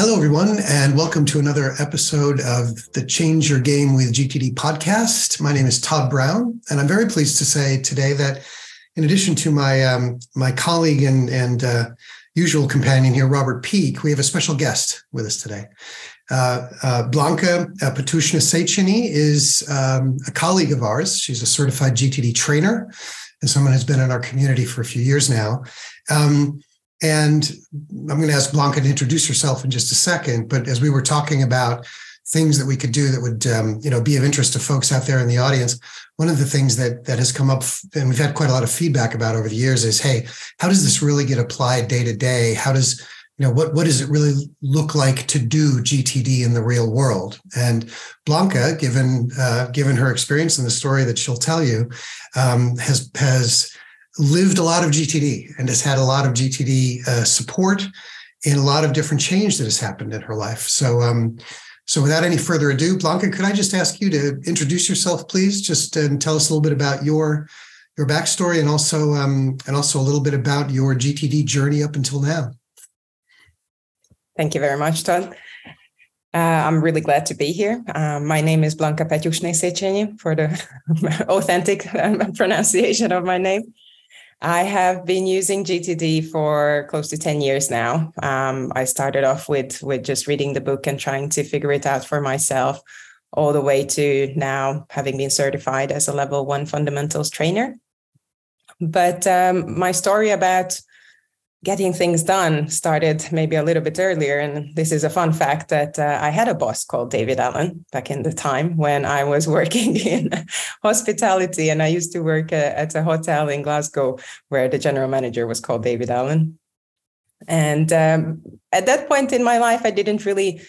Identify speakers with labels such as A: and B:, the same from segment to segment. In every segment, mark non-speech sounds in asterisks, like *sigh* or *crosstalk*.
A: Hello, everyone, and welcome to another episode of the Change Your Game with GTD podcast. My name is Todd Brown, and I'm very pleased to say today that, in addition to my um, my colleague and and uh, usual companion here, Robert Peake, we have a special guest with us today. Uh, uh, Blanka uh, Petyusne Szecsenyi is um, a colleague of ours. She's a certified GTD trainer and someone who's been in our community for a few years now. Um, and I'm going to ask Blanka to introduce herself in just a second. But as we were talking about things that we could do that would, um, you know, be of interest to folks out there in the audience, one of the things that that has come up, and we've had quite a lot of feedback about over the years, is, hey, how does this really get applied day to day? How does you know what what does it really look like to do GTD in the real world? And Blanka, given uh, given her experience and the story that she'll tell you, um, has has lived a lot of GTD and has had a lot of GTD uh, support in a lot of different change that has happened in her life. So, um, so without any further ado, Blanka, could I just ask you to introduce yourself, please, just and tell us a little bit about your your backstory and also um, and also a little bit about your GTD journey up until now.
B: Thank you very much, Todd. Uh, I'm really glad to be here. Um, my name is Blanka Petyusne Szecsenyi for the *laughs* authentic *laughs* pronunciation of my name. I have been using GTD for close to 10 years now. Um, I started off with, with just reading the book and trying to figure it out for myself, all the way to now having been certified as a level one fundamentals trainer. But um, my story about getting things done started maybe a little bit earlier. And this is a fun fact that uh, I had a boss called David Allen back in the time when I was *laughs* working in hospitality. And I used to work uh, at a hotel in Glasgow where the general manager was called David Allen. And um, at that point in my life, I didn't really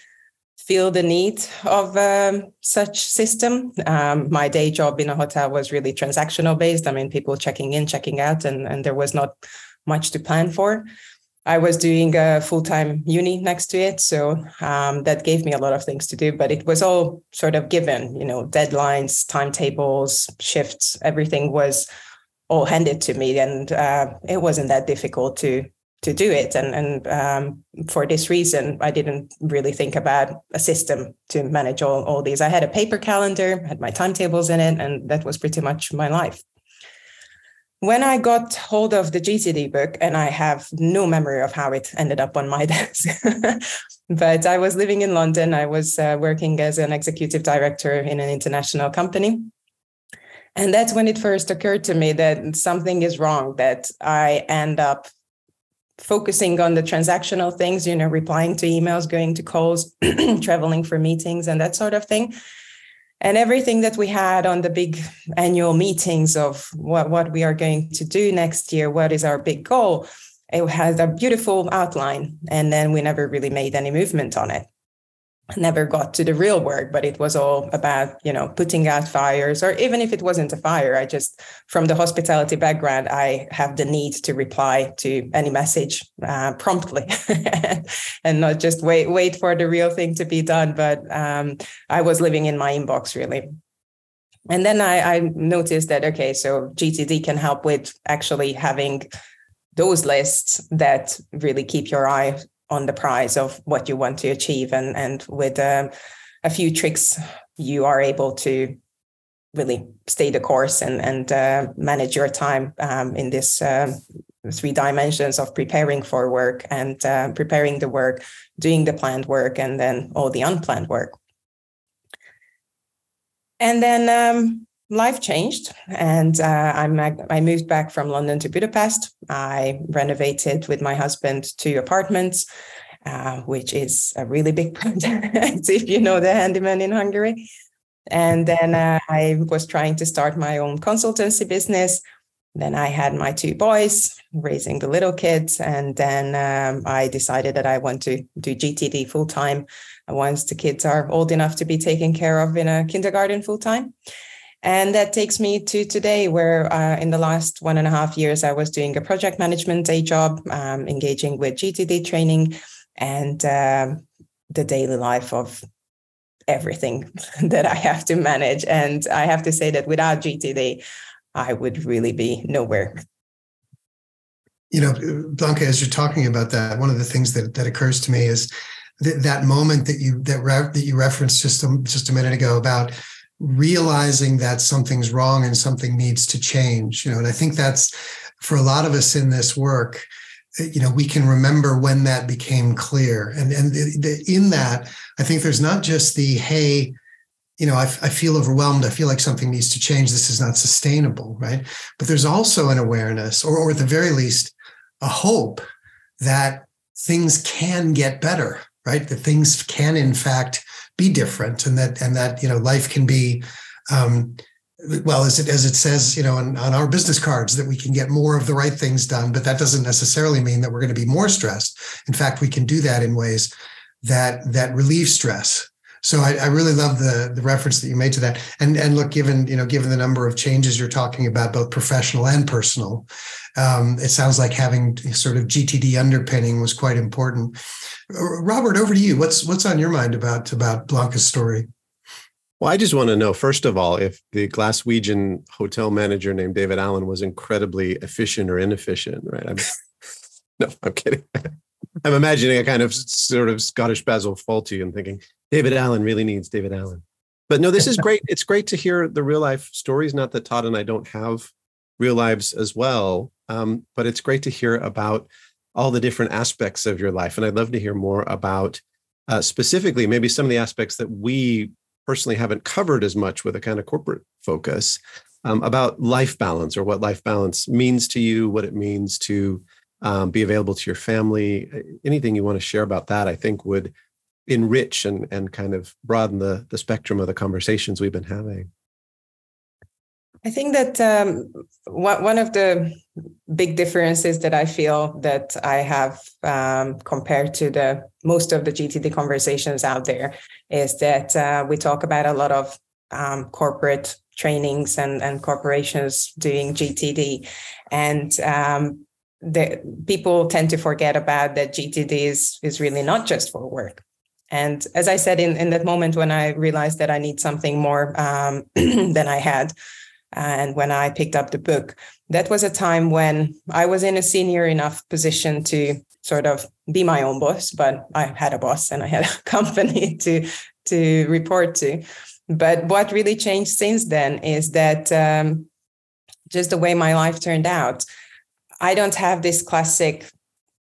B: feel the need of um, such system. Um, my day job in a hotel was really transactional based. I mean, people checking in, checking out, and, and there was not much to plan for. I was doing a full time uni next to it. So um, that gave me a lot of things to do, but it was all sort of given, you know, deadlines, timetables, shifts, everything was all handed to me. And uh, it wasn't that difficult to to do it. And, and um, for this reason, I didn't really think about a system to manage all, all these. I had a paper calendar, had my timetables in it, and that was pretty much my life when I got hold of the GTD book, and I have no memory of how it ended up on my *laughs* desk, but I was living in London. I was uh, working as an executive director in an international company. And that's when it first occurred to me that something is wrong, that I end up focusing on the transactional things, you know, replying to emails, going to calls, *clears throat* traveling for meetings, and that sort of thing and everything that we had on the big annual meetings of what, what we are going to do next year, what is our big goal, it has a beautiful outline. And then we never really made any movement on it never got to the real work but it was all about you know putting out fires or even if it wasn't a fire i just from the hospitality background i have the need to reply to any message uh, promptly *laughs* and not just wait wait for the real thing to be done but um, i was living in my inbox really. And then I, I noticed that okay so gtd can help with actually having those lists that really keep your eye on the prize of what you want to achieve and and with um, a few tricks you are able to really stay the course and and uh, manage your time um, in this um, three dimensions of preparing for work and uh, preparing the work doing the planned work and then all the unplanned work. And then um, life changed and uh, I'm, I moved back from London to Budapest. I renovated with my husband two apartments, uh, which is a really big project *laughs* if you know the handyman in Hungary. And then uh, I was trying to start my own consultancy business. Then I had my two boys, raising the little kids. And then um, I decided that I want to do GTD full time once the kids are old enough to be taken care of in a kindergarten full time. And that takes me to today, where uh, in the last one and a half years, I was doing a project management day job, um, engaging with GTD training and um, the daily life of everything *laughs* that I have to manage. And I have to say that without GTD, I would really be nowhere.
A: You know, Blanka, as you're talking about that, one of the things that, that occurs to me is th- that moment that you that re- that you referenced just a, just a minute ago about realizing that something's wrong and something needs to change. You know, and I think that's for a lot of us in this work. Eh, you know, we can remember when that became clear, and and the, the, in that, I think there's not just the hey you know, I, I, feel overwhelmed. I feel like something needs to change. This is not sustainable, right? But there's also an awareness, or, or at the very least, a hope that things can get better, right? That things can, in fact, be different, and that and that you know, life can be, um, well, as it as it says, you know, on, on our business cards, that we can get more of the right things done. But that doesn't necessarily mean that we're going to be more stressed. In fact, we can do that in ways that that relieve stress so I, I, really love the the reference that you made to that. And and look, given you know, given the number of changes you're talking about, both professional and personal, um, it sounds like having sort of GTD underpinning was quite important. Robert, over to you. What's what's on your mind about about Blanka's story?
C: Well, I just want to know, first of all, if the Glaswegian hotel manager named David Allen was incredibly efficient or inefficient, right? I'm, *laughs* no, I'm kidding. I'm imagining a kind of sort of Scottish Basil Fawlty and thinking, David Allen really needs David Allen. But no, this is great. it's great to hear the real life stories. Not that Todd and I don't have real lives as well, um, but it's great to hear about all the different aspects of your life. And I'd love to hear more about uh, specifically maybe some of the aspects that we personally haven't covered as much with a kind of corporate focus um, about life balance or what life balance means to you, what it means to um, be available to your family. Anything you want to share about that, I think would enrich and, and kind of broaden the, the spectrum of the conversations we've been having?
B: I think that um, one of the big differences that I feel that I have um, compared to the most of the GTD conversations out there is that uh, we talk about a lot of um, corporate trainings and, and corporations doing GTD, and um, the people tend to forget about that GTD is is really not just for work. And as I said, in, in that moment when I realized that I need something more um, *clears throat* than I had, and when I picked up the book, that was a time when I was in a senior enough position to sort of be my own boss, but I had a boss and I had *laughs* a company to to report to. But what really changed since then is that um, just the way my life turned out, I don't have this classic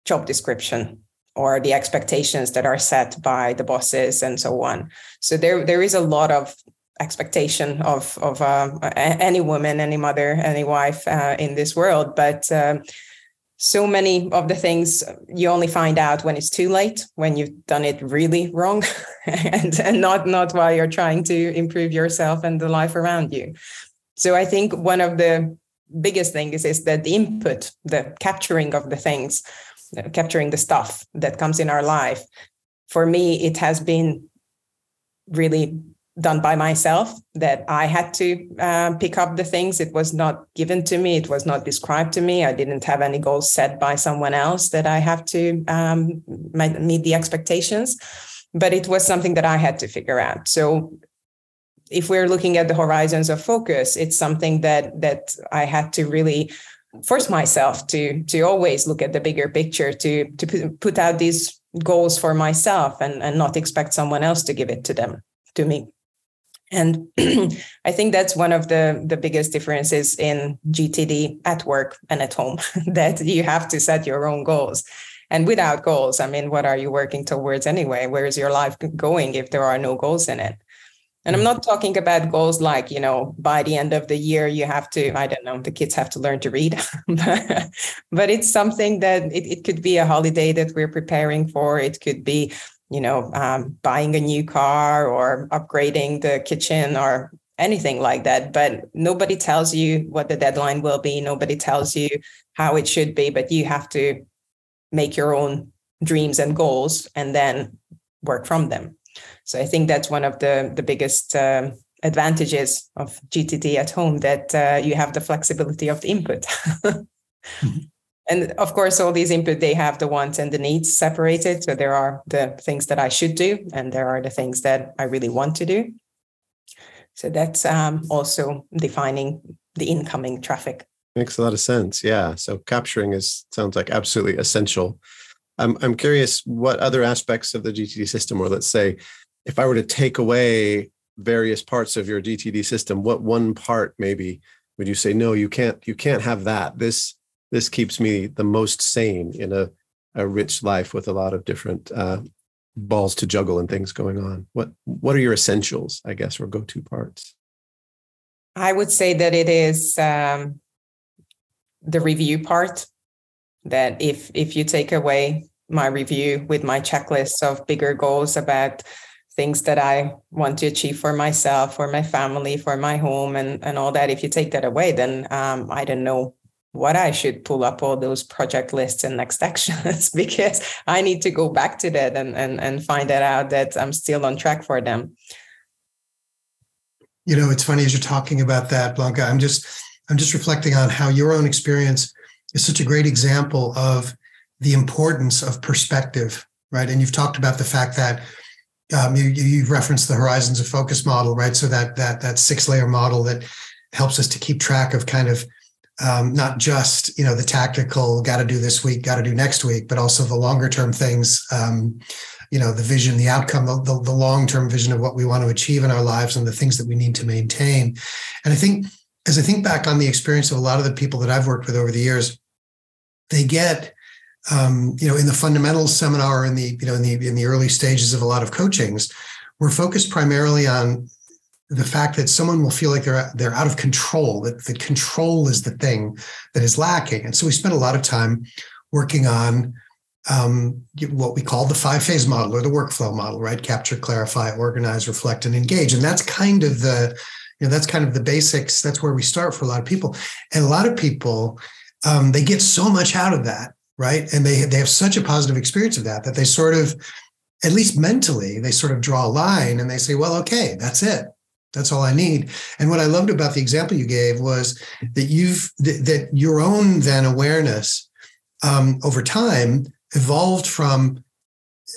B: job description or the expectations that are set by the bosses and so on. So there there is a lot of expectation of of uh, any woman, any mother, any wife uh, in this world, but. Um, so many of the things you only find out when it's too late, when you've done it really wrong, *laughs* and, and not not while you're trying to improve yourself and the life around you. So I think one of the biggest things is that the input, the capturing of the things, capturing the stuff that comes in our life for me it has been really done by myself that i had to uh, pick up the things. It was not given to me. It was not described to me. I didn't have any goals set by someone else that i have to um, meet the expectations. But it was something that i had to figure out. So if we're looking at the horizons of focus it's something that that i had to really force myself to to always look at the bigger picture to to put out these goals for myself and and not expect someone else to give it to them to me. And *clears throat* i think that's one of the the biggest differences in gtd at work and at home *laughs* that you have to set your own goals. And without goals i mean what are you working towards anyway? Where is your life going if there are no goals in it and I'm not talking about goals like, you know, by the end of the year, you have to, I don't know, the kids have to learn to read. *laughs* but it's something that it, it could be a holiday that we're preparing for. It could be, you know, um, buying a new car or upgrading the kitchen or anything like that. But nobody tells you what the deadline will be. Nobody tells you how it should be, but you have to make your own dreams and goals and then work from them. So I think that's one of the the biggest um, advantages of GTD at home that uh, you have the flexibility of the input. *laughs* mm-hmm. And of course, all these input they have the wants and the needs separated. So there are the things that I should do, and there are the things that I really want to do. So that's um, also defining the incoming traffic.
C: Makes a lot of sense. Yeah. So capturing is sounds like absolutely essential I'm I'm curious what other aspects of the GTD system, or let's say, if I were to take away various parts of your GTD system, what one part maybe would you say no, you can't you can't have that. This this keeps me the most sane in a a rich life with a lot of different uh, balls to juggle and things going on. What what are your essentials, I guess, or go to parts?
B: I would say that it is um, the review part. That if if you take away my review with my checklist of bigger goals about things that I want to achieve for myself, for my family, for my home, and and all that. If you take that away, then um, I don't know what I should pull up all those project lists and next *laughs* actions because I need to go back to that and and and find that out that I'm still on track for them.
A: You know, it's funny as you're talking about that, Blanka. I'm just I'm just reflecting on how your own experience is such a great example of the importance of perspective, right? And you've talked about the fact that um, you, you've referenced the horizons of focus model, right? So that that that six layer model that helps us to keep track of kind of um, not just you know the tactical, got to do this week, got to do next week, but also the longer term things. Um, you know the vision, the outcome, the, the, the long term vision of what we want to achieve in our lives, and the things that we need to maintain. And I think as I think back on the experience of a lot of the people that I've worked with over the years, they get um, you know, in the fundamentals seminar, in the you know, in the in the early stages of a lot of coachings, we're focused primarily on the fact that someone will feel like they're they're out of control. That the control is the thing that is lacking, and so we spend a lot of time working on um, what we call the five phase model or the workflow model, right? Capture, clarify, organize, reflect, and engage, and that's kind of the you know that's kind of the basics. That's where we start for a lot of people, and a lot of people um, they get so much out of that right? And they they have such a positive experience of that that they sort of, at least mentally, they sort of draw a line and they say, well, okay, that's it. That's all I need. And what I loved about the example you gave was that you've th- that your own then awareness um, over time evolved from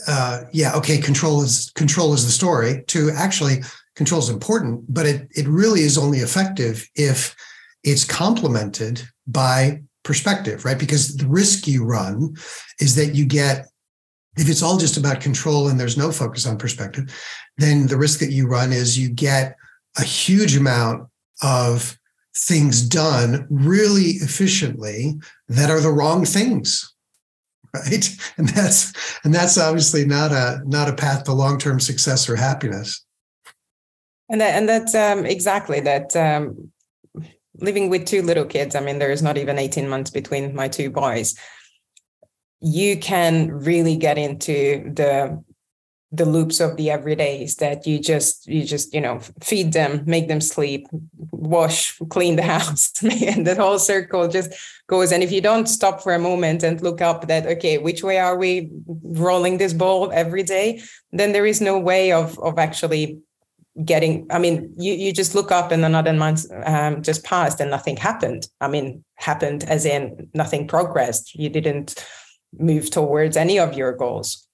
A: uh, yeah, okay, control is control is the story to actually control is important, but it it really is only effective if it's complemented by perspective, right? Because the risk you run is that you get, if it's all just about control and there's no focus on perspective, then the risk that you run is you get a huge amount of things done really efficiently that are the wrong things right *laughs* and that's and that's obviously not a not a path to long-term success or happiness
B: and that, and that's um, exactly that um, living with two little kids, I mean, there is not even 18 months between my two boys. You can really get into the the loops of the everydays that you just you just you know feed them make them sleep wash clean the *laughs* house and the whole circle just goes and if you don't stop for a moment and look up that okay which way are we rolling this ball every day then there is no way of of actually getting i mean you you just look up and another month um, just passed and nothing happened. I mean happened as in nothing progressed. You didn't move towards any of your goals.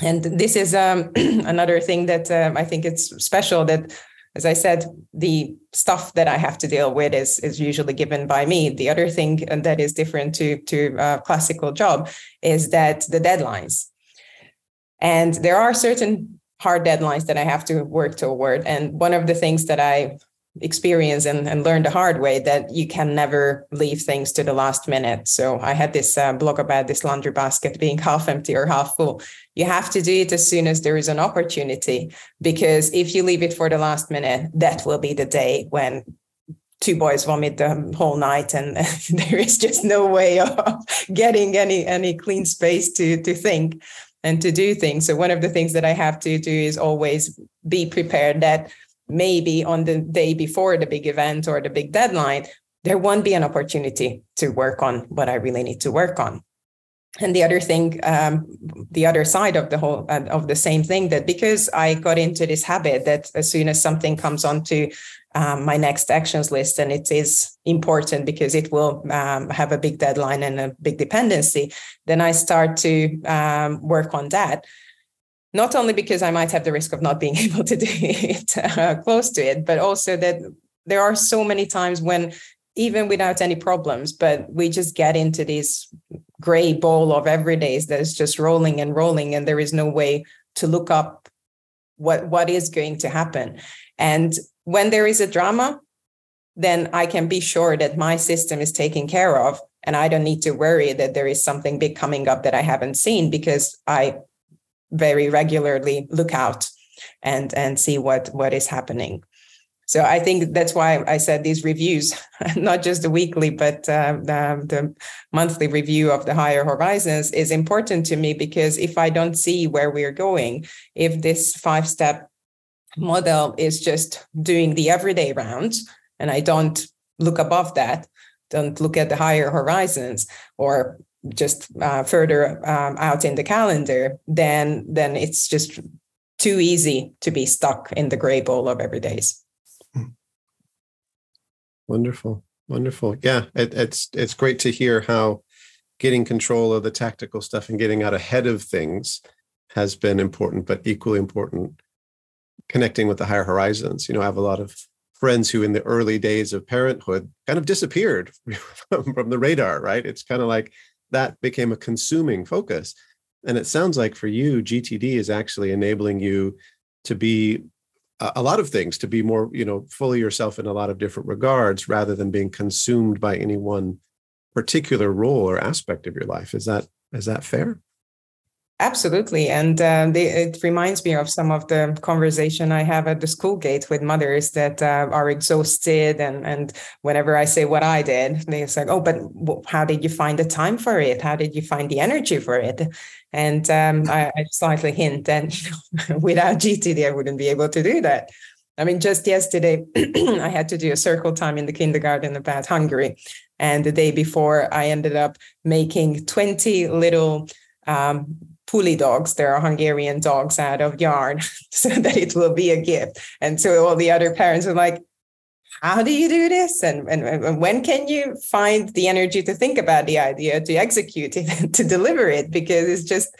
B: And this is um, *clears throat* another thing that um, i think it's special that as i said the stuff that i have to deal with is is usually given by me. The other thing that is different to to a classical job is that the deadlines. And there are certain hard deadlines that I have to work toward. And one of the things that I experience and, and learned the hard way that you can never leave things to the last minute. So I had this uh, blog about this laundry basket being *laughs* half empty or half full. You have to do it as soon as there is an opportunity, because if you leave it for the last minute, that will be the day when two boys vomit the whole night and *laughs* there is just no way of *laughs* getting any any clean space to to think and to do things. So one of the things that I have to do is always be prepared that maybe on the day before the big event or the big deadline, there won't be an opportunity to work on what I really need to work on. And the other thing, um, the other side of the whole uh, of the same thing, that because I got into this habit that as soon as something comes onto um, my next actions list and it is important because it will um, have a big deadline and a big dependency then i start to um, work on that. Not only because i might have the risk of not being *laughs* able to do it uh, close to it but also that there are so many times when even without any problems but we just get into this gray ball of everydays that is just rolling and rolling and there is no way to look up what what is going to happen. And when there is a drama then i can be sure that my system is taken care of and i don't need to worry that there is something big coming up that i haven't seen because i very regularly look out and and see what what is happening. So I think that's why I said these reviews, *laughs* not just the weekly, but uh, the, the, monthly review of the higher horizons is important to me because if I don't see where we're going, if this five step model is just doing the everyday rounds and I don't look above that, don't look at the higher horizons or just uh, further um, out in the calendar, then then it's just too easy to be stuck in the gray bowl of everydays.
C: Wonderful. Wonderful. Yeah. It, it's it's great to hear how getting control of the tactical stuff and getting out ahead of things has been important, but equally important connecting with the higher horizons. You know, I have a lot of friends who in the early days of parenthood kind of disappeared *laughs* from, from the radar, right? It's kind of like that became a consuming focus. And it sounds like for you, GTD is actually enabling you to be a lot of things to be more you know fully yourself in a lot of different regards rather than being consumed by any one particular role or aspect of your life is that is that fair
B: Absolutely, and uh, they, it reminds me of some of the conversation I have at the school gate with mothers that uh, are exhausted, and and whenever I say what I did, they say, "Oh, but how did you find the time for it? How did you find the energy for it?" And um, I, I, slightly hint that *laughs* without GTD, I wouldn't be able to do that. I mean, just yesterday, *clears throat* I had to do a circle time in the kindergarten about Hungary, and the day before, I ended up making twenty little. Um, Puli dogs. There are Hungarian dogs out of yarn *laughs* so that it will be a gift. And so all the other parents are like, how do you do this? And, and, and when can you find the energy to think about the idea, to execute it, *laughs* to deliver it? Because it's just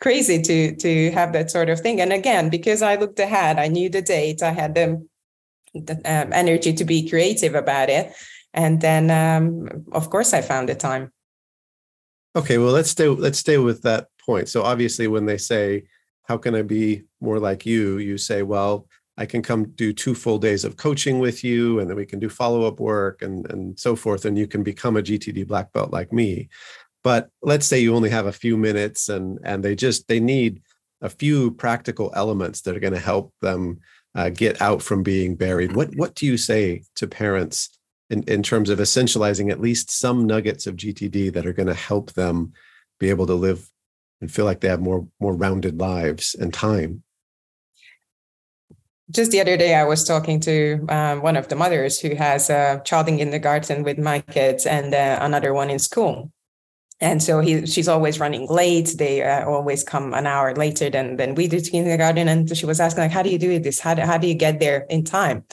B: crazy to to have that sort of thing. And again, because I looked ahead, I knew the date, I had the, the um, energy to be creative about it. And then, um, of course, I found the time.
C: Okay, well, let's stay. Let's stay with that point. So obviously, when they say, "How can I be more like you?" you say, "Well, I can come do two full days of coaching with you, and then we can do follow up work and and so forth, and you can become a GTD black belt like me." But let's say you only have a few minutes, and and they just they need a few practical elements that are going to help them uh, get out from being buried. What what do you say to parents? In, in terms of essentializing at least some nuggets of GTD that are going to help them be able to live and feel like they have more more rounded lives and time
B: just the other day i was talking to um, one of the mothers who has a child in kindergarten with my kids and uh, another one in school and so he, she's always running late. They uh, always come an hour later than, than we do to kindergarten. And she was asking, like, how do you do this? How do, how do you get there in time?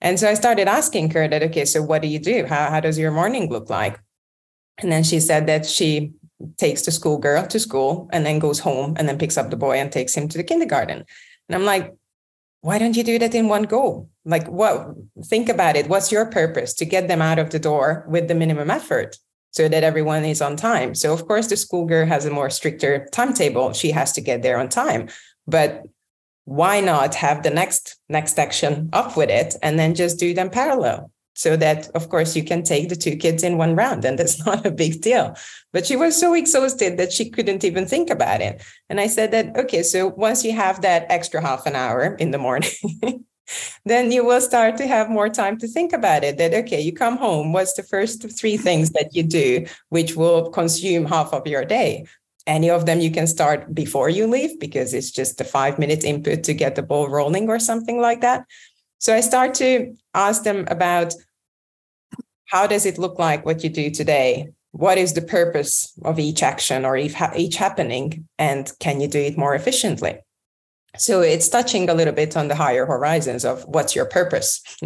B: And so I started asking her that, okay, so what do you do? How, how does your morning look like? And then she said that she takes the school girl to school and then goes home and then picks up the boy and takes him to the kindergarten. And I'm like, why don't you do that in one go? Like, what? Think about it. What's your purpose to get them out of the door with the minimum effort so that everyone is on time? So, of course, the school girl has a more stricter timetable. She has to get there on time. But why not have the next next action up with it and then just do them parallel? So that of course you can take the two kids in one round and that's *laughs* not a big deal. But she was so exhausted that she couldn't even think about it. And i said that okay so once you have that extra half an hour in the morning *laughs* then you will start to have more time to think about it that okay you come home what's the first three things that you do which will consume half of your day? Any of them you can start before you leave because it's just a five minute input to get the ball rolling or something like that so I start to ask them about how does it look like what you do today? What is the purpose of each action or each happening? And can you do it more efficiently? So it's touching a little bit on the higher horizons of what's your purpose? *laughs*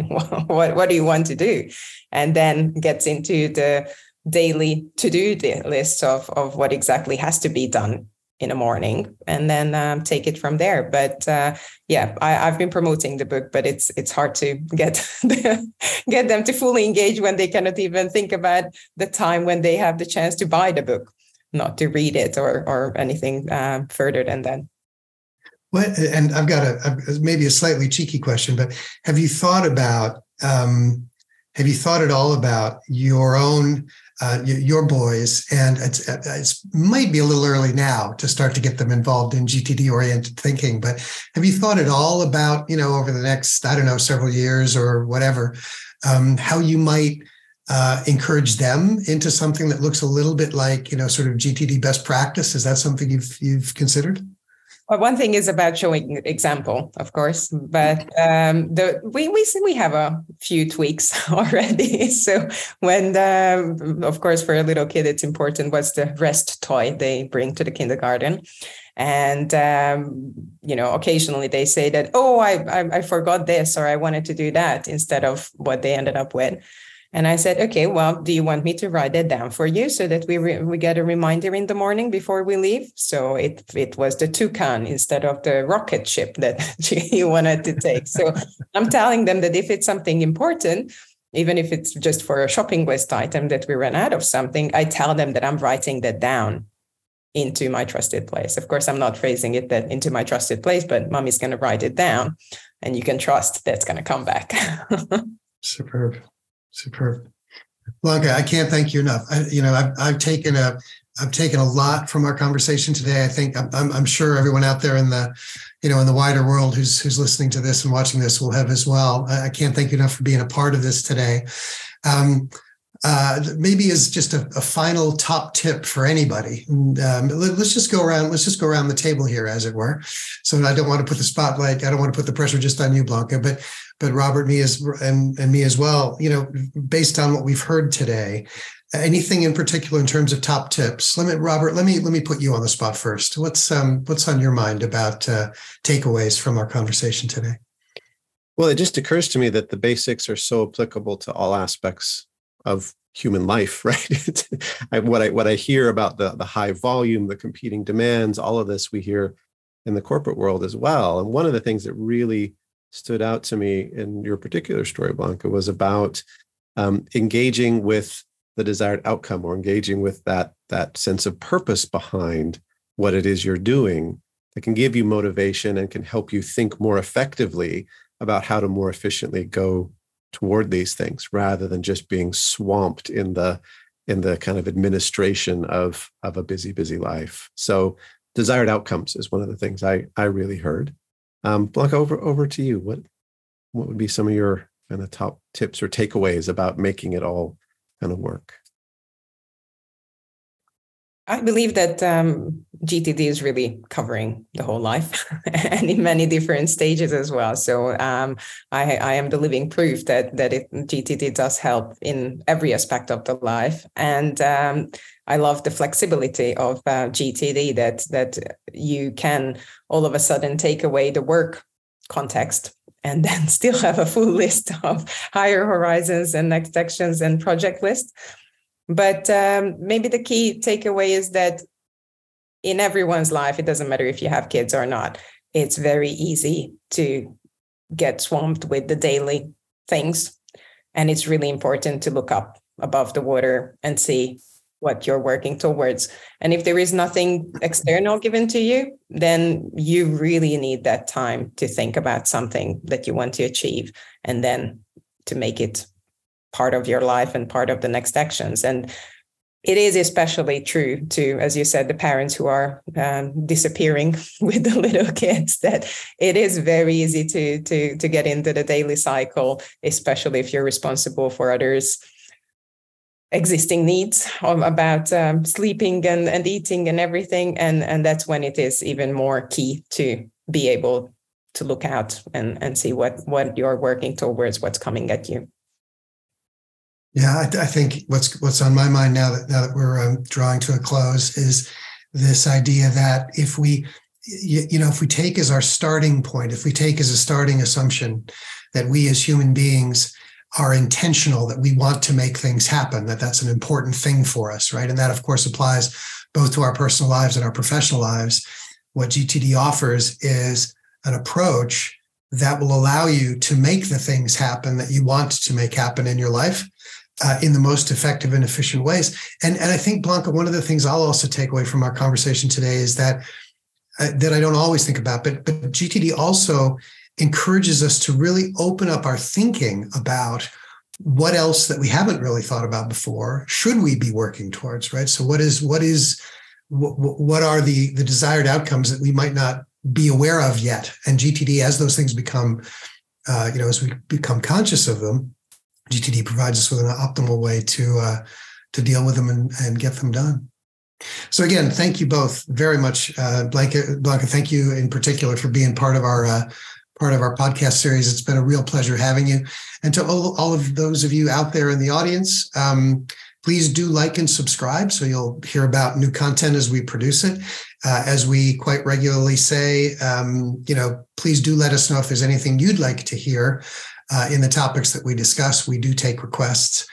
B: what, what do you want to do? And then gets into the daily to-do list of, of what exactly has to be done in the morning and then um, take it from there but uh, yeah I, have been promoting the book but it's it's hard to get *laughs* get them to fully engage when they cannot even think about the time when they have the chance to buy the book not to read it or or anything uh, further than that.
A: What and I've got a, a, maybe a slightly cheeky question, but have you thought about um, have you thought at all about your own uh, your boys? And it's it's might be a little early now to start to get them involved in GTD oriented thinking, but have you thought at all about you know over the next I don't know several years or whatever um, how you might uh, encourage them into something that looks a little bit like you know sort of GTD best practice? Is that something you've you've considered?
B: Well, one thing is about showing example, of course, but um, the we we we have a few tweaks *laughs* already. *laughs* so when the, of course for a little kid, it's important what's the rest toy they bring to the kindergarten, and um, you know occasionally they say that oh I, I I forgot this or I wanted to do that instead of what they ended up with. And I said, okay, well, do you want me to write that down for you so that we re- we get a reminder in the morning before we leave? So it it was the toucan instead of the rocket ship that *laughs* you wanted to take. So I'm telling them that if it's something important, even if it's just for a shopping list item that we ran out of something, I tell them that I'm writing that down into my trusted place. Of course, I'm not phrasing it that into my trusted place, but mommy's going to write it down and you can trust that's going to come back. *laughs*
A: Superb. Superb. Blanka, I can't thank you enough. I, you know, I've, I've taken a, I've taken a lot from our conversation today. I think I'm, I'm, sure everyone out there in the, you know, in the wider world who's who's listening to this and watching this will have as well. I, can't thank you enough for being a part of this today. Um, uh, maybe as just a, a, final top tip for anybody. Um, let, us just go around. Let's just go around the table here, as it were. So I don't want to put the spotlight. I don't want to put the pressure just on you, Blanka. But but Robert, me as and, and me as well. You know, based on what we've heard today, anything in particular in terms of top tips? Let me, Robert. Let me let me put you on the spot first. What's um what's on your mind about uh, takeaways from our conversation today?
C: Well, it just occurs to me that the basics are so applicable to all aspects of human life, *laughs* right? What I what I hear about the the high volume, the competing demands, all of this we hear in the corporate world as well. And one of the things that really stood out to me in your particular story, Blanka, was about um, engaging with the desired outcome or engaging with that that sense of purpose behind what it is you're doing that can give you motivation and can help you think more effectively about how to more efficiently go toward these things rather than just being swamped in the in the kind of administration of of a busy busy life. So desired outcomes is one of the things i i really heard um, Blanka, over over to you. What what would be some of your kind of top tips or takeaways about making it all kind of work?
B: I believe that um, GTD is really covering the whole life *laughs* and in many different stages as well. So um, I, I, am the living proof that that it, GTD does help in every aspect of the life, and um, I love the flexibility of uh, GTD that that you can all of a sudden take away the work context and *laughs* then still have a full list of higher horizons and next actions and project list but um, maybe the key takeaway is that in everyone's life, it doesn't matter if you have kids or not, it's very easy to get swamped with the daily things. And it's really important to look up above the water and see what you're working towards. And if there is nothing external given to you, then you really need that time to think about something that you want to achieve and then to make it part of your life and part of the next actions. And it is especially true to, as you said, the parents who are um, disappearing *laughs* with the little kids. That it is very easy to to to get into the daily cycle, especially if you're responsible for others' existing needs about um, sleeping and, and eating and everything. And and that's when it is even more key to be able to look out and and see what what you're working towards, what's coming at you.
A: Yeah, I, I, think what's what's on my mind now that now that we're um, drawing to a close is this idea that if we, you know, if we take as our starting point, if we take as a starting assumption that we as human beings are intentional, that we want to make things happen, that that's an important thing for us, right? And that, of course, applies both to our personal lives and our professional lives. What GTD offers is an approach that will allow you to make the things happen that you want to make happen in your life uh, in the most effective and efficient ways. And, and I think, Blanka, one of the things I'll also take away from our conversation today is that uh, that I don't always think about, but, but GTD also encourages us to really open up our thinking about what else that we haven't really thought about before should we be working towards right so what is what is what, what are the the desired outcomes that we might not be aware of yet and gtd as those things become uh, you know as we become conscious of them GTD provides us with an optimal way to uh, to deal with them and, and get them done. So again, thank you both very much, uh, Blanka. Blanka, thank you in particular for being part of our uh, part of our podcast series. It's been a real pleasure having you, and to all, all of those of you out there in the audience. Um, please do like and subscribe so you'll hear about new content as we produce it. Uh, as we quite regularly say, um, you know, please do let us know if there's anything you'd like to hear uh, in the topics that we discuss. We do take requests.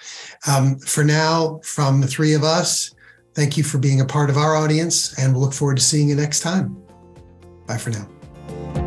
A: Um, for now, from the three of us, thank you for being a part of our audience, and we'll look forward to seeing you next time. Bye for now.